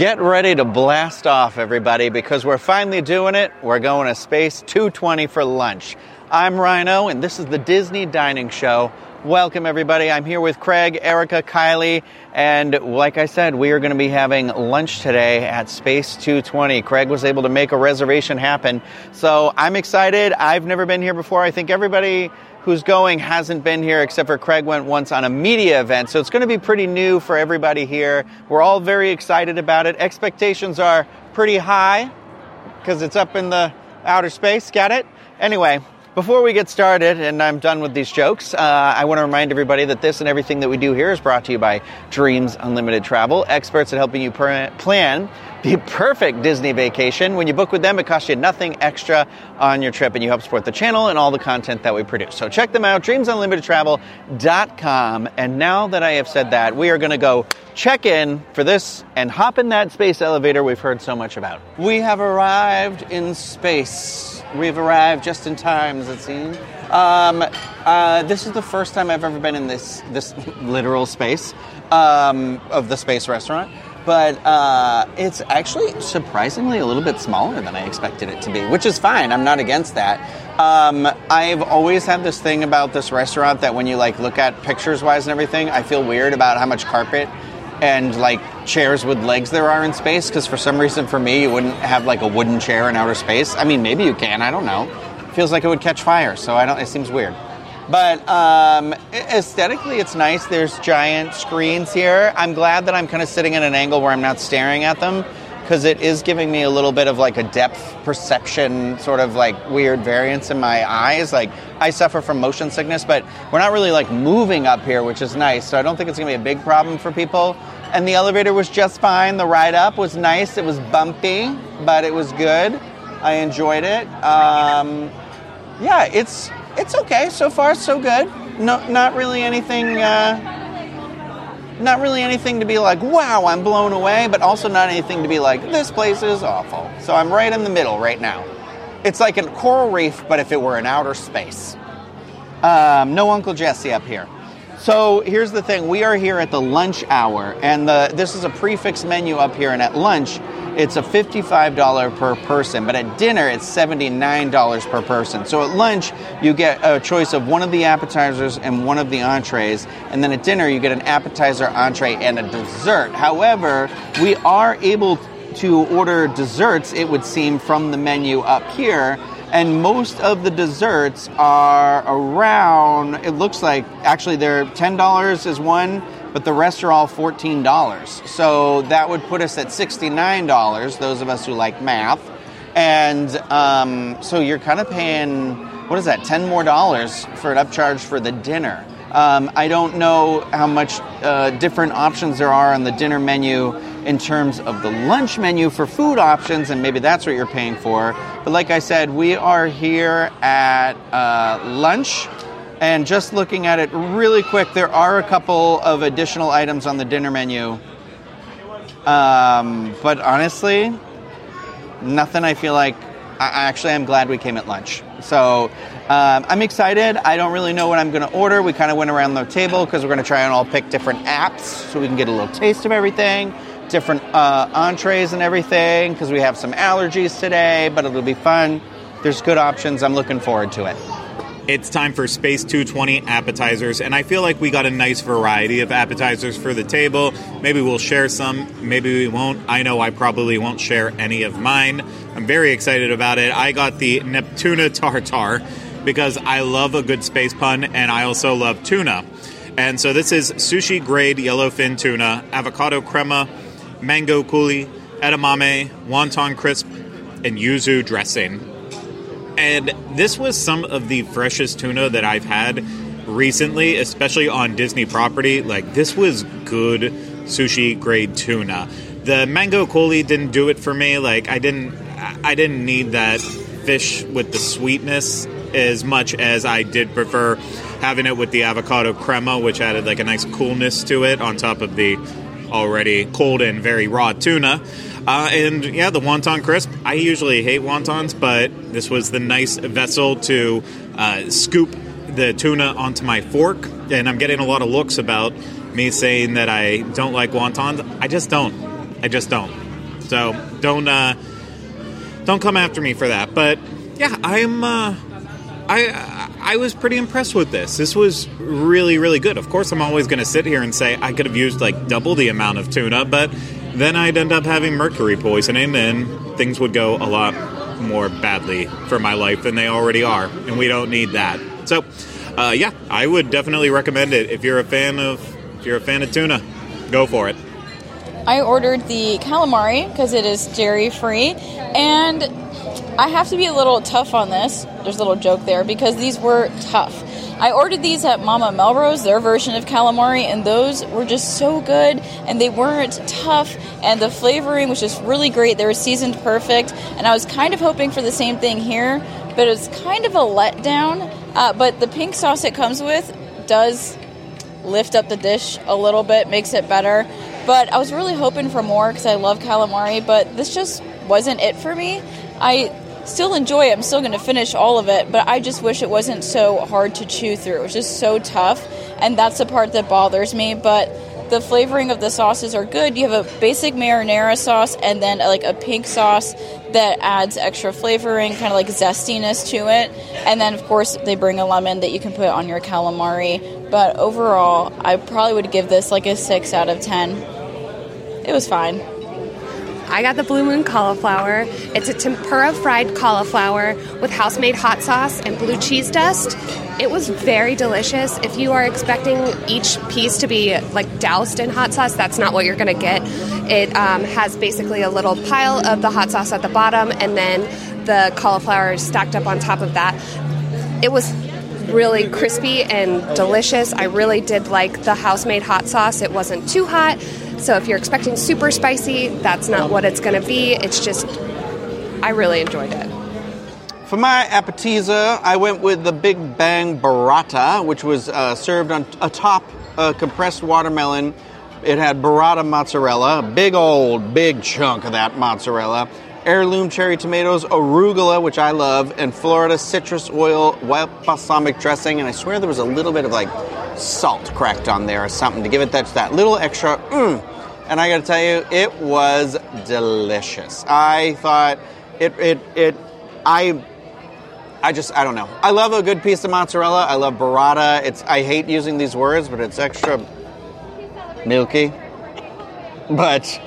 Get ready to blast off, everybody, because we're finally doing it. We're going to Space 220 for lunch. I'm Rhino, and this is the Disney Dining Show. Welcome, everybody. I'm here with Craig, Erica, Kylie, and like I said, we are going to be having lunch today at Space 220. Craig was able to make a reservation happen, so I'm excited. I've never been here before. I think everybody who's going hasn't been here except for Craig went once on a media event. So it's going to be pretty new for everybody here. We're all very excited about it. Expectations are pretty high because it's up in the outer space. Got it? Anyway, before we get started, and I'm done with these jokes, uh, I want to remind everybody that this and everything that we do here is brought to you by Dreams Unlimited Travel, experts at helping you per- plan the perfect Disney vacation. When you book with them, it costs you nothing extra on your trip, and you help support the channel and all the content that we produce. So check them out, dreamsunlimitedtravel.com. And now that I have said that, we are going to go check in for this and hop in that space elevator we've heard so much about. We have arrived in space. We've arrived just in time, as it seems. Um, uh, this is the first time I've ever been in this this literal space um, of the space restaurant but uh, it's actually surprisingly a little bit smaller than I expected it to be, which is fine. I'm not against that. Um, I've always had this thing about this restaurant that when you like look at pictures wise and everything, I feel weird about how much carpet and like chairs with legs there are in space. Because for some reason, for me, you wouldn't have like a wooden chair in outer space. I mean, maybe you can. I don't know. It feels like it would catch fire, so I don't. It seems weird. But um, aesthetically, it's nice. There's giant screens here. I'm glad that I'm kind of sitting at an angle where I'm not staring at them because it is giving me a little bit of like a depth perception, sort of like weird variance in my eyes. Like I suffer from motion sickness, but we're not really like moving up here, which is nice. So I don't think it's to be a big problem for people. And the elevator was just fine. The ride up was nice. It was bumpy, but it was good. I enjoyed it. Um, yeah, it's it's okay so far, so good. No, not really anything. Uh, not really anything to be like, wow, I'm blown away, but also not anything to be like, this place is awful. So I'm right in the middle right now. It's like a coral reef, but if it were in outer space. Um, no Uncle Jesse up here. So here's the thing: we are here at the lunch hour, and the this is a prefix menu up here. And at lunch, it's a $55 per person, but at dinner it's $79 per person. So at lunch you get a choice of one of the appetizers and one of the entrees, and then at dinner you get an appetizer, entree, and a dessert. However, we are able to order desserts, it would seem, from the menu up here. And most of the desserts are around, it looks like, actually, they're $10 is one, but the rest are all $14. So that would put us at $69, those of us who like math. And um, so you're kind of paying, what is that, 10 more dollars for an upcharge for the dinner. Um, I don't know how much uh, different options there are on the dinner menu in terms of the lunch menu for food options, and maybe that's what you're paying for. But like I said, we are here at uh, lunch. And just looking at it really quick, there are a couple of additional items on the dinner menu. Um, but honestly, nothing I feel like. I, actually, I'm glad we came at lunch. So um, I'm excited. I don't really know what I'm going to order. We kind of went around the table because we're going to try and all pick different apps so we can get a little taste of everything, different uh, entrees and everything because we have some allergies today, but it'll be fun. There's good options. I'm looking forward to it. It's time for Space 220 appetizers, and I feel like we got a nice variety of appetizers for the table. Maybe we'll share some, maybe we won't. I know I probably won't share any of mine. I'm very excited about it. I got the Neptuna Tartare because I love a good space pun and I also love tuna. And so this is sushi grade yellowfin tuna, avocado crema, mango coulis, edamame, wonton crisp, and yuzu dressing. And this was some of the freshest tuna that I've had recently, especially on Disney property. Like, this was good sushi grade tuna. The mango coulis didn't do it for me. Like, I didn't, I didn't need that fish with the sweetness as much as I did prefer having it with the avocado crema, which added like a nice coolness to it on top of the already cold and very raw tuna. Uh, and yeah, the wonton crisp. I usually hate wontons, but this was the nice vessel to uh, scoop the tuna onto my fork. And I'm getting a lot of looks about me saying that I don't like wontons. I just don't. I just don't. So don't uh, don't come after me for that. But yeah, I'm uh, I I was pretty impressed with this. This was really really good. Of course, I'm always going to sit here and say I could have used like double the amount of tuna, but then I'd end up having mercury poisoning, and things would go a lot more badly for my life than they already are, and we don't need that. So, uh, yeah, I would definitely recommend it if you're a fan of if you're a fan of tuna. Go for it. I ordered the calamari because it is dairy free, and I have to be a little tough on this. There's a little joke there because these were tough. I ordered these at Mama Melrose, their version of calamari, and those were just so good, and they weren't tough, and the flavoring was just really great. They were seasoned perfect, and I was kind of hoping for the same thing here, but it was kind of a letdown. Uh, but the pink sauce it comes with does lift up the dish a little bit, makes it better. But I was really hoping for more because I love calamari, but this just wasn't it for me. I still enjoy it. I'm still going to finish all of it, but I just wish it wasn't so hard to chew through. It was just so tough, and that's the part that bothers me. But the flavoring of the sauces are good. You have a basic marinara sauce and then like a pink sauce that adds extra flavoring, kind of like zestiness to it. And then, of course, they bring a lemon that you can put on your calamari. But overall, I probably would give this like a 6 out of 10. It was fine. I got the Blue Moon cauliflower. It's a tempura fried cauliflower with house made hot sauce and blue cheese dust. It was very delicious. If you are expecting each piece to be like doused in hot sauce, that's not what you're going to get. It um, has basically a little pile of the hot sauce at the bottom and then the cauliflower is stacked up on top of that. It was really crispy and delicious. I really did like the house made hot sauce. It wasn't too hot. So if you're expecting super spicy, that's not what it's going to be. It's just, I really enjoyed it. For my appetizer, I went with the Big Bang Burrata, which was uh, served on atop a compressed watermelon. It had burrata mozzarella, a big old, big chunk of that mozzarella, heirloom cherry tomatoes, arugula, which I love, and Florida citrus oil, wild balsamic dressing, and I swear there was a little bit of like salt cracked on there or something to give it that, that little extra mmm. And I gotta tell you, it was delicious. I thought it, it, it, I I just I don't know. I love a good piece of mozzarella. I love burrata. It's I hate using these words, but it's extra milky. But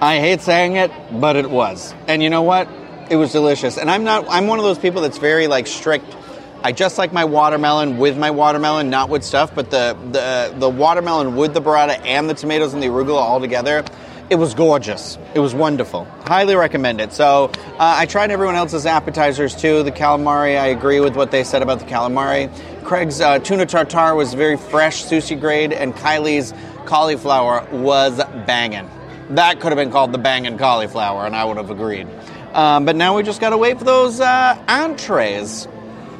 I hate saying it, but it was. And you know what? It was delicious. And I'm not I'm one of those people that's very like strict. I just like my watermelon with my watermelon, not with stuff, but the the the watermelon with the burrata and the tomatoes and the arugula all together. It was gorgeous. It was wonderful. Highly recommend it. So uh, I tried everyone else's appetizers too. The calamari, I agree with what they said about the calamari. Craig's uh, tuna tartare was very fresh, sushi grade, and Kylie's cauliflower was banging. That could have been called the banging cauliflower, and I would have agreed. Um, but now we just got to wait for those uh, entrees.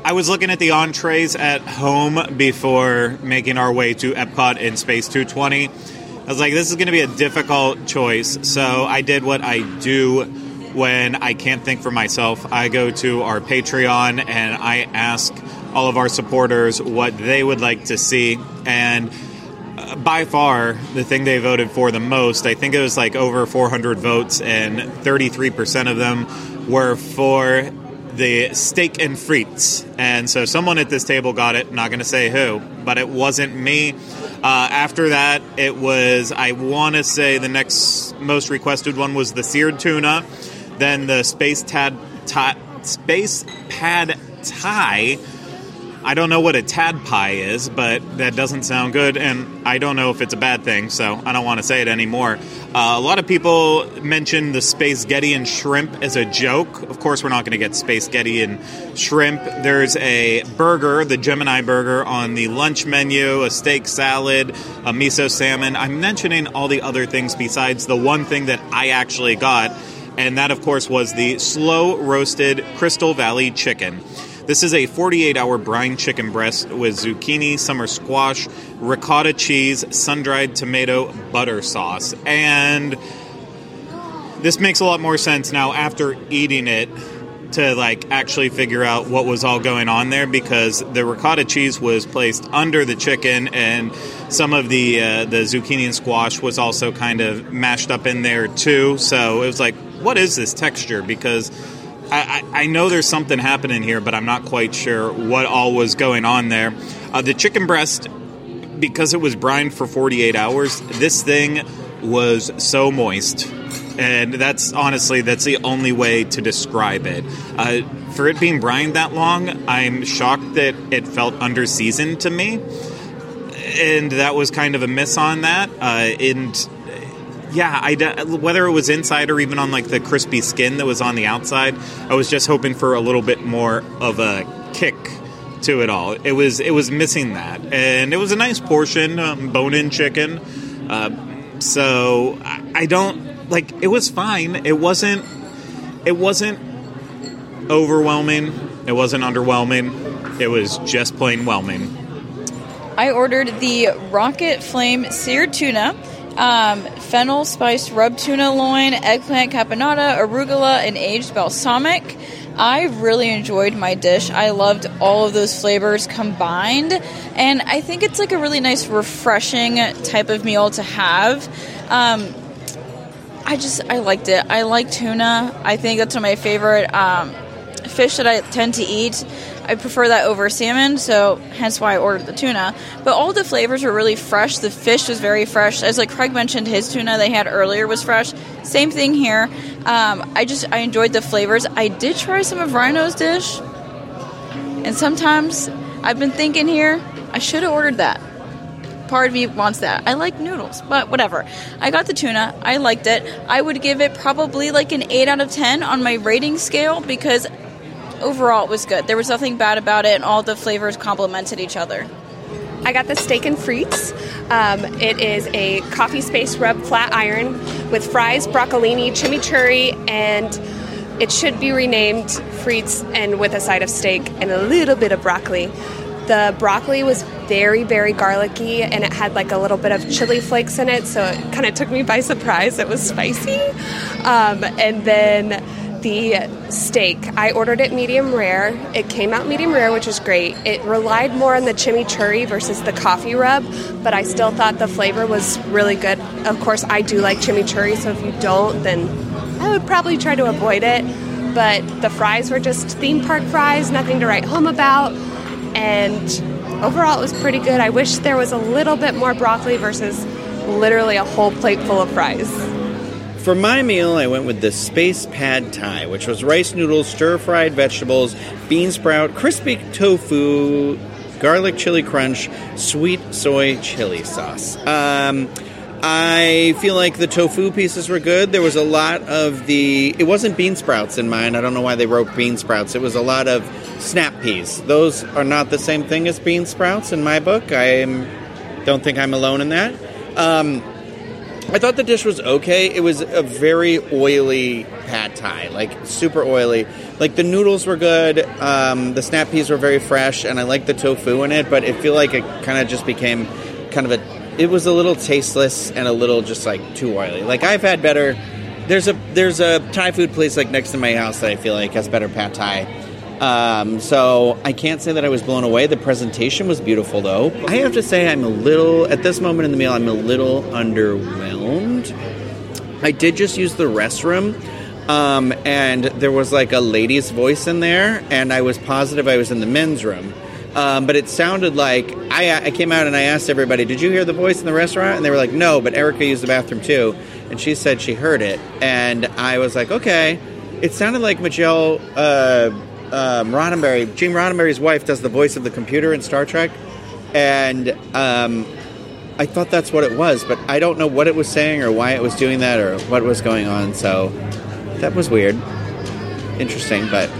I was looking at the entrees at home before making our way to Epcot in Space 220. I was like, this is going to be a difficult choice. So I did what I do when I can't think for myself. I go to our Patreon and I ask all of our supporters what they would like to see. And by far, the thing they voted for the most, I think it was like over 400 votes, and 33% of them were for the steak and frites. And so someone at this table got it. Not going to say who, but it wasn't me. Uh, after that, it was, I want to say the next most requested one was the seared tuna, then the space tad, ta, space pad thai. I don't know what a tad pie is, but that doesn't sound good, and I don't know if it's a bad thing, so I don't want to say it anymore. Uh, a lot of people mention the space Getty and shrimp as a joke. Of course, we're not going to get space Getty and shrimp. There's a burger, the Gemini burger, on the lunch menu, a steak salad, a miso salmon. I'm mentioning all the other things besides the one thing that I actually got, and that, of course, was the slow roasted Crystal Valley chicken. This is a 48 hour brine chicken breast with zucchini, summer squash, ricotta cheese, sun dried tomato, butter sauce. And this makes a lot more sense now after eating it to like actually figure out what was all going on there because the ricotta cheese was placed under the chicken and some of the uh, the zucchini and squash was also kind of mashed up in there too. So it was like, what is this texture? Because I, I, know there's something happening here, but I'm not quite sure what all was going on there. Uh, the chicken breast, because it was brined for 48 hours, this thing was so moist and that's honestly that's the only way to describe it. Uh, for it being brined that long, I'm shocked that it felt under seasoned to me, and that was kind of a miss on that. Uh, and yeah, I, whether it was inside or even on like the crispy skin that was on the outside, I was just hoping for a little bit more of a kick to it all. It was it was missing that, and it was a nice portion, um, bone-in chicken. Uh, so I, I don't like it was fine. It wasn't it wasn't overwhelming. It wasn't underwhelming. It was just plain whelming. I ordered the Rocket Flame seared tuna, um, fennel spiced rub tuna loin, eggplant caponata, arugula, and aged balsamic. I really enjoyed my dish. I loved all of those flavors combined, and I think it's like a really nice, refreshing type of meal to have. Um, I just I liked it. I like tuna. I think that's one of my favorite um, fish that I tend to eat. I prefer that over salmon, so hence why I ordered the tuna. But all the flavors were really fresh. The fish was very fresh. As like Craig mentioned, his tuna they had earlier was fresh. Same thing here. Um, I just I enjoyed the flavors. I did try some of Rhino's dish, and sometimes I've been thinking here I should have ordered that part of me wants that. I like noodles, but whatever. I got the tuna. I liked it. I would give it probably like an 8 out of 10 on my rating scale because overall it was good. There was nothing bad about it, and all the flavors complemented each other. I got the steak and frites. Um, it is a coffee space rub flat iron with fries, broccolini, chimichurri, and it should be renamed frites and with a side of steak and a little bit of broccoli. The broccoli was very, very garlicky and it had like a little bit of chili flakes in it, so it kind of took me by surprise. It was spicy. Um, and then the steak, I ordered it medium rare. It came out medium rare, which is great. It relied more on the chimichurri versus the coffee rub, but I still thought the flavor was really good. Of course, I do like chimichurri, so if you don't, then I would probably try to avoid it. But the fries were just theme park fries, nothing to write home about. And overall, it was pretty good. I wish there was a little bit more broccoli versus literally a whole plate full of fries. For my meal, I went with the Space Pad Thai, which was rice noodles, stir fried vegetables, bean sprout, crispy tofu, garlic chili crunch, sweet soy chili sauce. Um, I feel like the tofu pieces were good. There was a lot of the. It wasn't bean sprouts in mine. I don't know why they wrote bean sprouts. It was a lot of snap peas. Those are not the same thing as bean sprouts in my book. I don't think I'm alone in that. Um, I thought the dish was okay. It was a very oily pad thai, like super oily. Like the noodles were good, um, the snap peas were very fresh, and I liked the tofu in it. But it feel like it kind of just became kind of a. It was a little tasteless and a little just like too oily. Like I've had better. There's a there's a Thai food place like next to my house that I feel like has better pad thai. Um, so I can't say that I was blown away. The presentation was beautiful, though. I have to say I'm a little at this moment in the meal. I'm a little underwhelmed. I did just use the restroom. Um, and there was like a lady's voice in there, and I was positive I was in the men's room. Um, but it sounded like I, I came out and I asked everybody, "Did you hear the voice in the restaurant?" And they were like, "No," but Erica used the bathroom too, and she said she heard it. And I was like, "Okay." It sounded like Michelle uh, um, Roddenberry, Gene Roddenberry's wife, does the voice of the computer in Star Trek, and um, I thought that's what it was, but I don't know what it was saying or why it was doing that or what was going on. So that was weird, interesting, but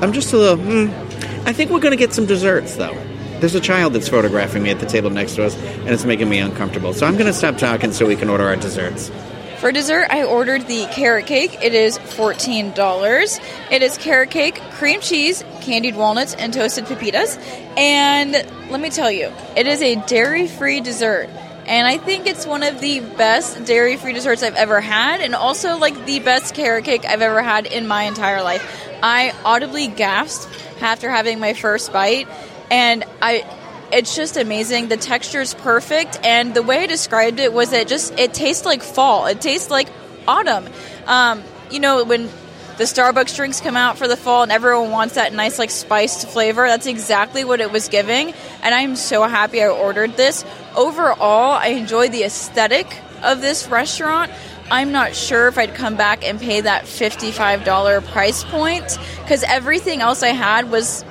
I'm just a little. Hmm. I think we're going to get some desserts though. There's a child that's photographing me at the table next to us, and it's making me uncomfortable. So I'm going to stop talking so we can order our desserts. For dessert, I ordered the carrot cake. It is $14. It is carrot cake, cream cheese, candied walnuts, and toasted pepitas. And let me tell you, it is a dairy free dessert. and I think it's one of the best dairy free desserts I've ever had, and also like the best carrot cake I've ever had in my entire life. I audibly gasped after having my first bite, and I. It's just amazing. The texture is perfect, and the way I described it was that just it tastes like fall. It tastes like autumn. Um, you know when the Starbucks drinks come out for the fall and everyone wants that nice like spiced flavor. That's exactly what it was giving and I'm so happy I ordered this. Overall, I enjoy the aesthetic of this restaurant. I'm not sure if I'd come back and pay that $55 price point cuz everything else I had was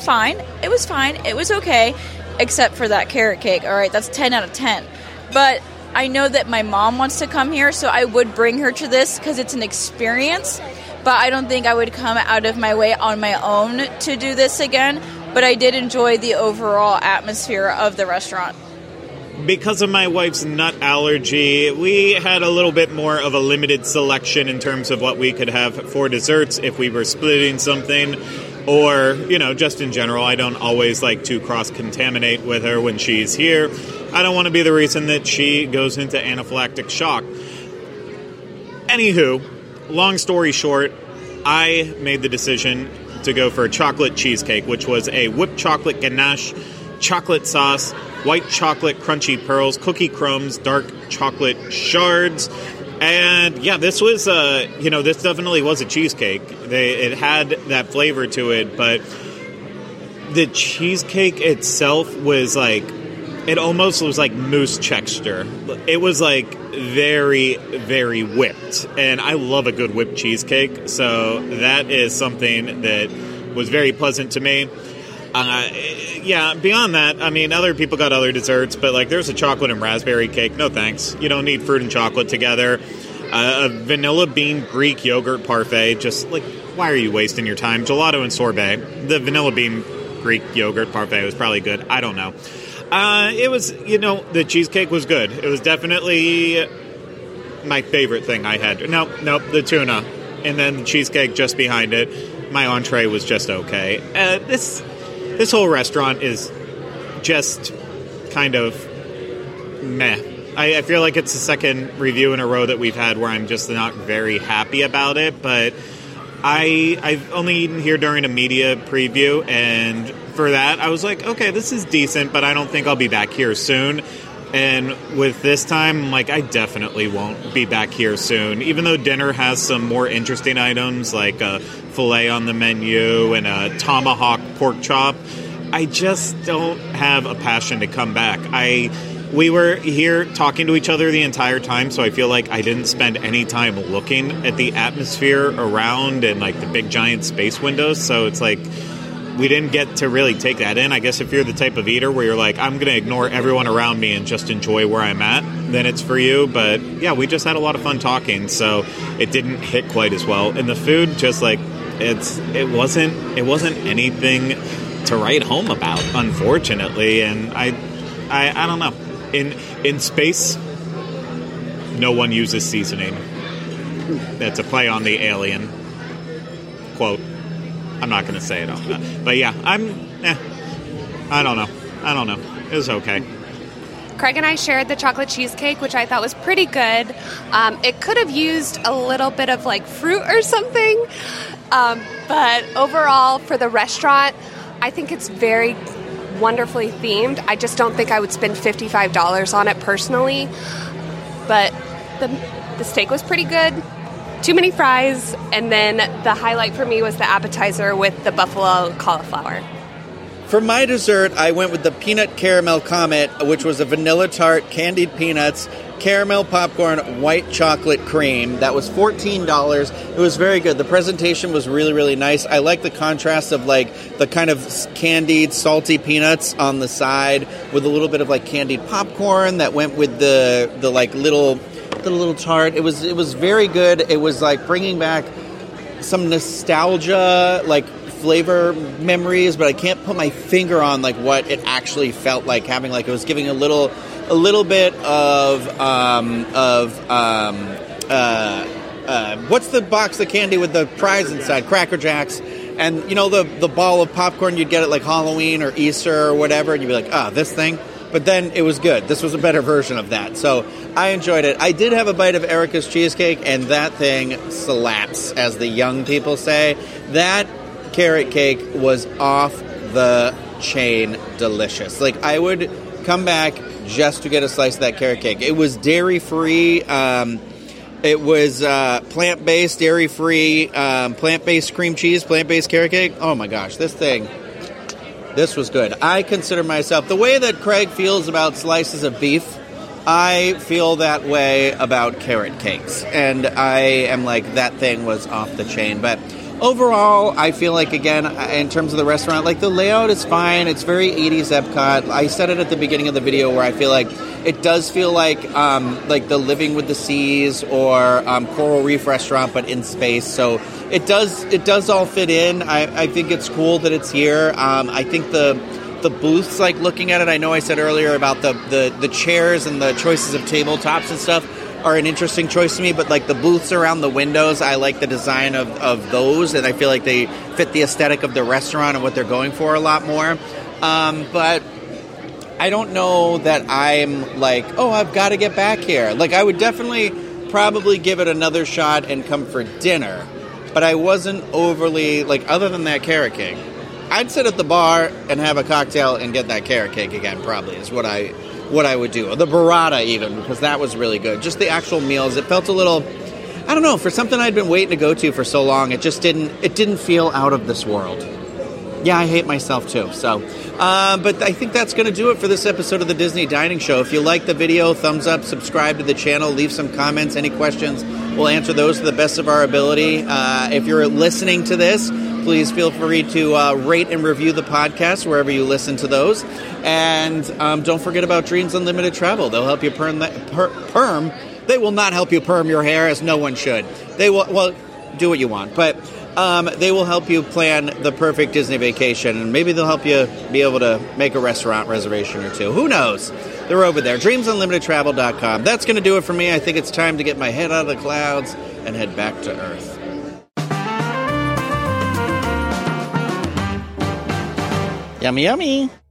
fine. It was fine. It was okay except for that carrot cake. All right, that's 10 out of 10. But I know that my mom wants to come here, so I would bring her to this because it's an experience but I don't think I would come out of my way on my own to do this again. But I did enjoy the overall atmosphere of the restaurant. Because of my wife's nut allergy, we had a little bit more of a limited selection in terms of what we could have for desserts if we were splitting something. Or, you know, just in general, I don't always like to cross contaminate with her when she's here. I don't want to be the reason that she goes into anaphylactic shock. Anywho, long story short, I made the decision to go for a chocolate cheesecake, which was a whipped chocolate ganache, chocolate sauce, white chocolate crunchy pearls, cookie crumbs, dark chocolate shards. And yeah, this was, uh, you know, this definitely was a cheesecake. They, it had that flavor to it, but the cheesecake itself was like, it almost was like mousse texture. It was like very, very whipped. And I love a good whipped cheesecake. So that is something that was very pleasant to me. Uh, yeah, beyond that, I mean, other people got other desserts, but like there's a chocolate and raspberry cake. No thanks. You don't need fruit and chocolate together. Uh, a vanilla bean Greek yogurt parfait. Just like, why are you wasting your time? Gelato and sorbet. The vanilla bean Greek yogurt parfait was probably good. I don't know. Uh, it was, you know, the cheesecake was good. It was definitely my favorite thing I had. No, no, the tuna, and then the cheesecake just behind it. My entree was just okay. Uh, this this whole restaurant is just kind of meh. I, I feel like it's the second review in a row that we've had where I'm just not very happy about it, but. I I've only eaten here during a media preview, and for that, I was like, okay, this is decent, but I don't think I'll be back here soon. And with this time, like, I definitely won't be back here soon. Even though dinner has some more interesting items like a filet on the menu and a tomahawk pork chop, I just don't have a passion to come back. I we were here talking to each other the entire time, so I feel like I didn't spend any time looking at the atmosphere around and like the big giant space windows. So it's like we didn't get to really take that in. I guess if you're the type of eater where you're like, I'm going to ignore everyone around me and just enjoy where I'm at, then it's for you. But yeah, we just had a lot of fun talking, so it didn't hit quite as well. And the food, just like it's, it wasn't, it wasn't anything to write home about, unfortunately. And I, I, I don't know. In in space, no one uses seasoning. That's a play on the alien quote. I'm not going to say it that. But yeah, I'm. Eh, I don't know. I don't know. It was okay. Craig and I shared the chocolate cheesecake, which I thought was pretty good. Um, it could have used a little bit of like fruit or something, um, but overall, for the restaurant, I think it's very wonderfully themed. I just don't think I would spend $55 on it personally, but the, the steak was pretty good too many fries, and then the highlight for me was the appetizer with the buffalo cauliflower. For my dessert, I went with the peanut caramel comet, which was a vanilla tart, candied peanuts, caramel popcorn, white chocolate cream. That was $14. It was very good. The presentation was really, really nice. I like the contrast of like the kind of candied, salty peanuts on the side with a little bit of like candied popcorn that went with the the like little the little tart. It was it was very good. It was like bringing back some nostalgia, like flavor memories, but I can't put my finger on like what it actually felt like having. Like it was giving a little a little bit of um, of um, uh, uh, what's the box of candy with the prize inside? Cracker Jacks. And you know the the ball of popcorn you'd get at like Halloween or Easter or whatever, and you'd be like, "Ah, oh, this thing, But then it was good. This was a better version of that. So I enjoyed it. I did have a bite of Erica's cheesecake, and that thing slaps, as the young people say. That carrot cake was off the chain delicious. Like, I would come back just to get a slice of that carrot cake. It was dairy free. Um, it was uh, plant based, dairy free, um, plant based cream cheese, plant based carrot cake. Oh my gosh, this thing. This was good. I consider myself the way that Craig feels about slices of beef. I feel that way about carrot cakes, and I am like that thing was off the chain. But overall, I feel like again in terms of the restaurant, like the layout is fine. It's very 80s Epcot. I said it at the beginning of the video where I feel like it does feel like um, like the Living with the Seas or um, Coral Reef restaurant, but in space. So it does it does all fit in. I, I think it's cool that it's here. Um, I think the the booths, like looking at it, I know I said earlier about the, the, the chairs and the choices of tabletops and stuff are an interesting choice to me, but like the booths around the windows, I like the design of, of those, and I feel like they fit the aesthetic of the restaurant and what they're going for a lot more. Um, but I don't know that I'm like, oh, I've got to get back here. Like, I would definitely probably give it another shot and come for dinner, but I wasn't overly, like, other than that carrot cake. I'd sit at the bar and have a cocktail and get that carrot cake again. Probably is what I what I would do. The burrata even because that was really good. Just the actual meals. It felt a little. I don't know for something I'd been waiting to go to for so long. It just didn't. It didn't feel out of this world. Yeah, I hate myself too. So, uh, but I think that's going to do it for this episode of the Disney Dining Show. If you like the video, thumbs up, subscribe to the channel, leave some comments, any questions. We'll answer those to the best of our ability. Uh, if you're listening to this, please feel free to uh, rate and review the podcast wherever you listen to those. And um, don't forget about Dreams Unlimited Travel. They'll help you perm that per, perm. They will not help you perm your hair, as no one should. They will. Well, do what you want, but um, they will help you plan the perfect Disney vacation, and maybe they'll help you be able to make a restaurant reservation or two. Who knows? They're over there. DreamsUnlimitedTravel.com. That's going to do it for me. I think it's time to get my head out of the clouds and head back to Earth. Yummy, yummy.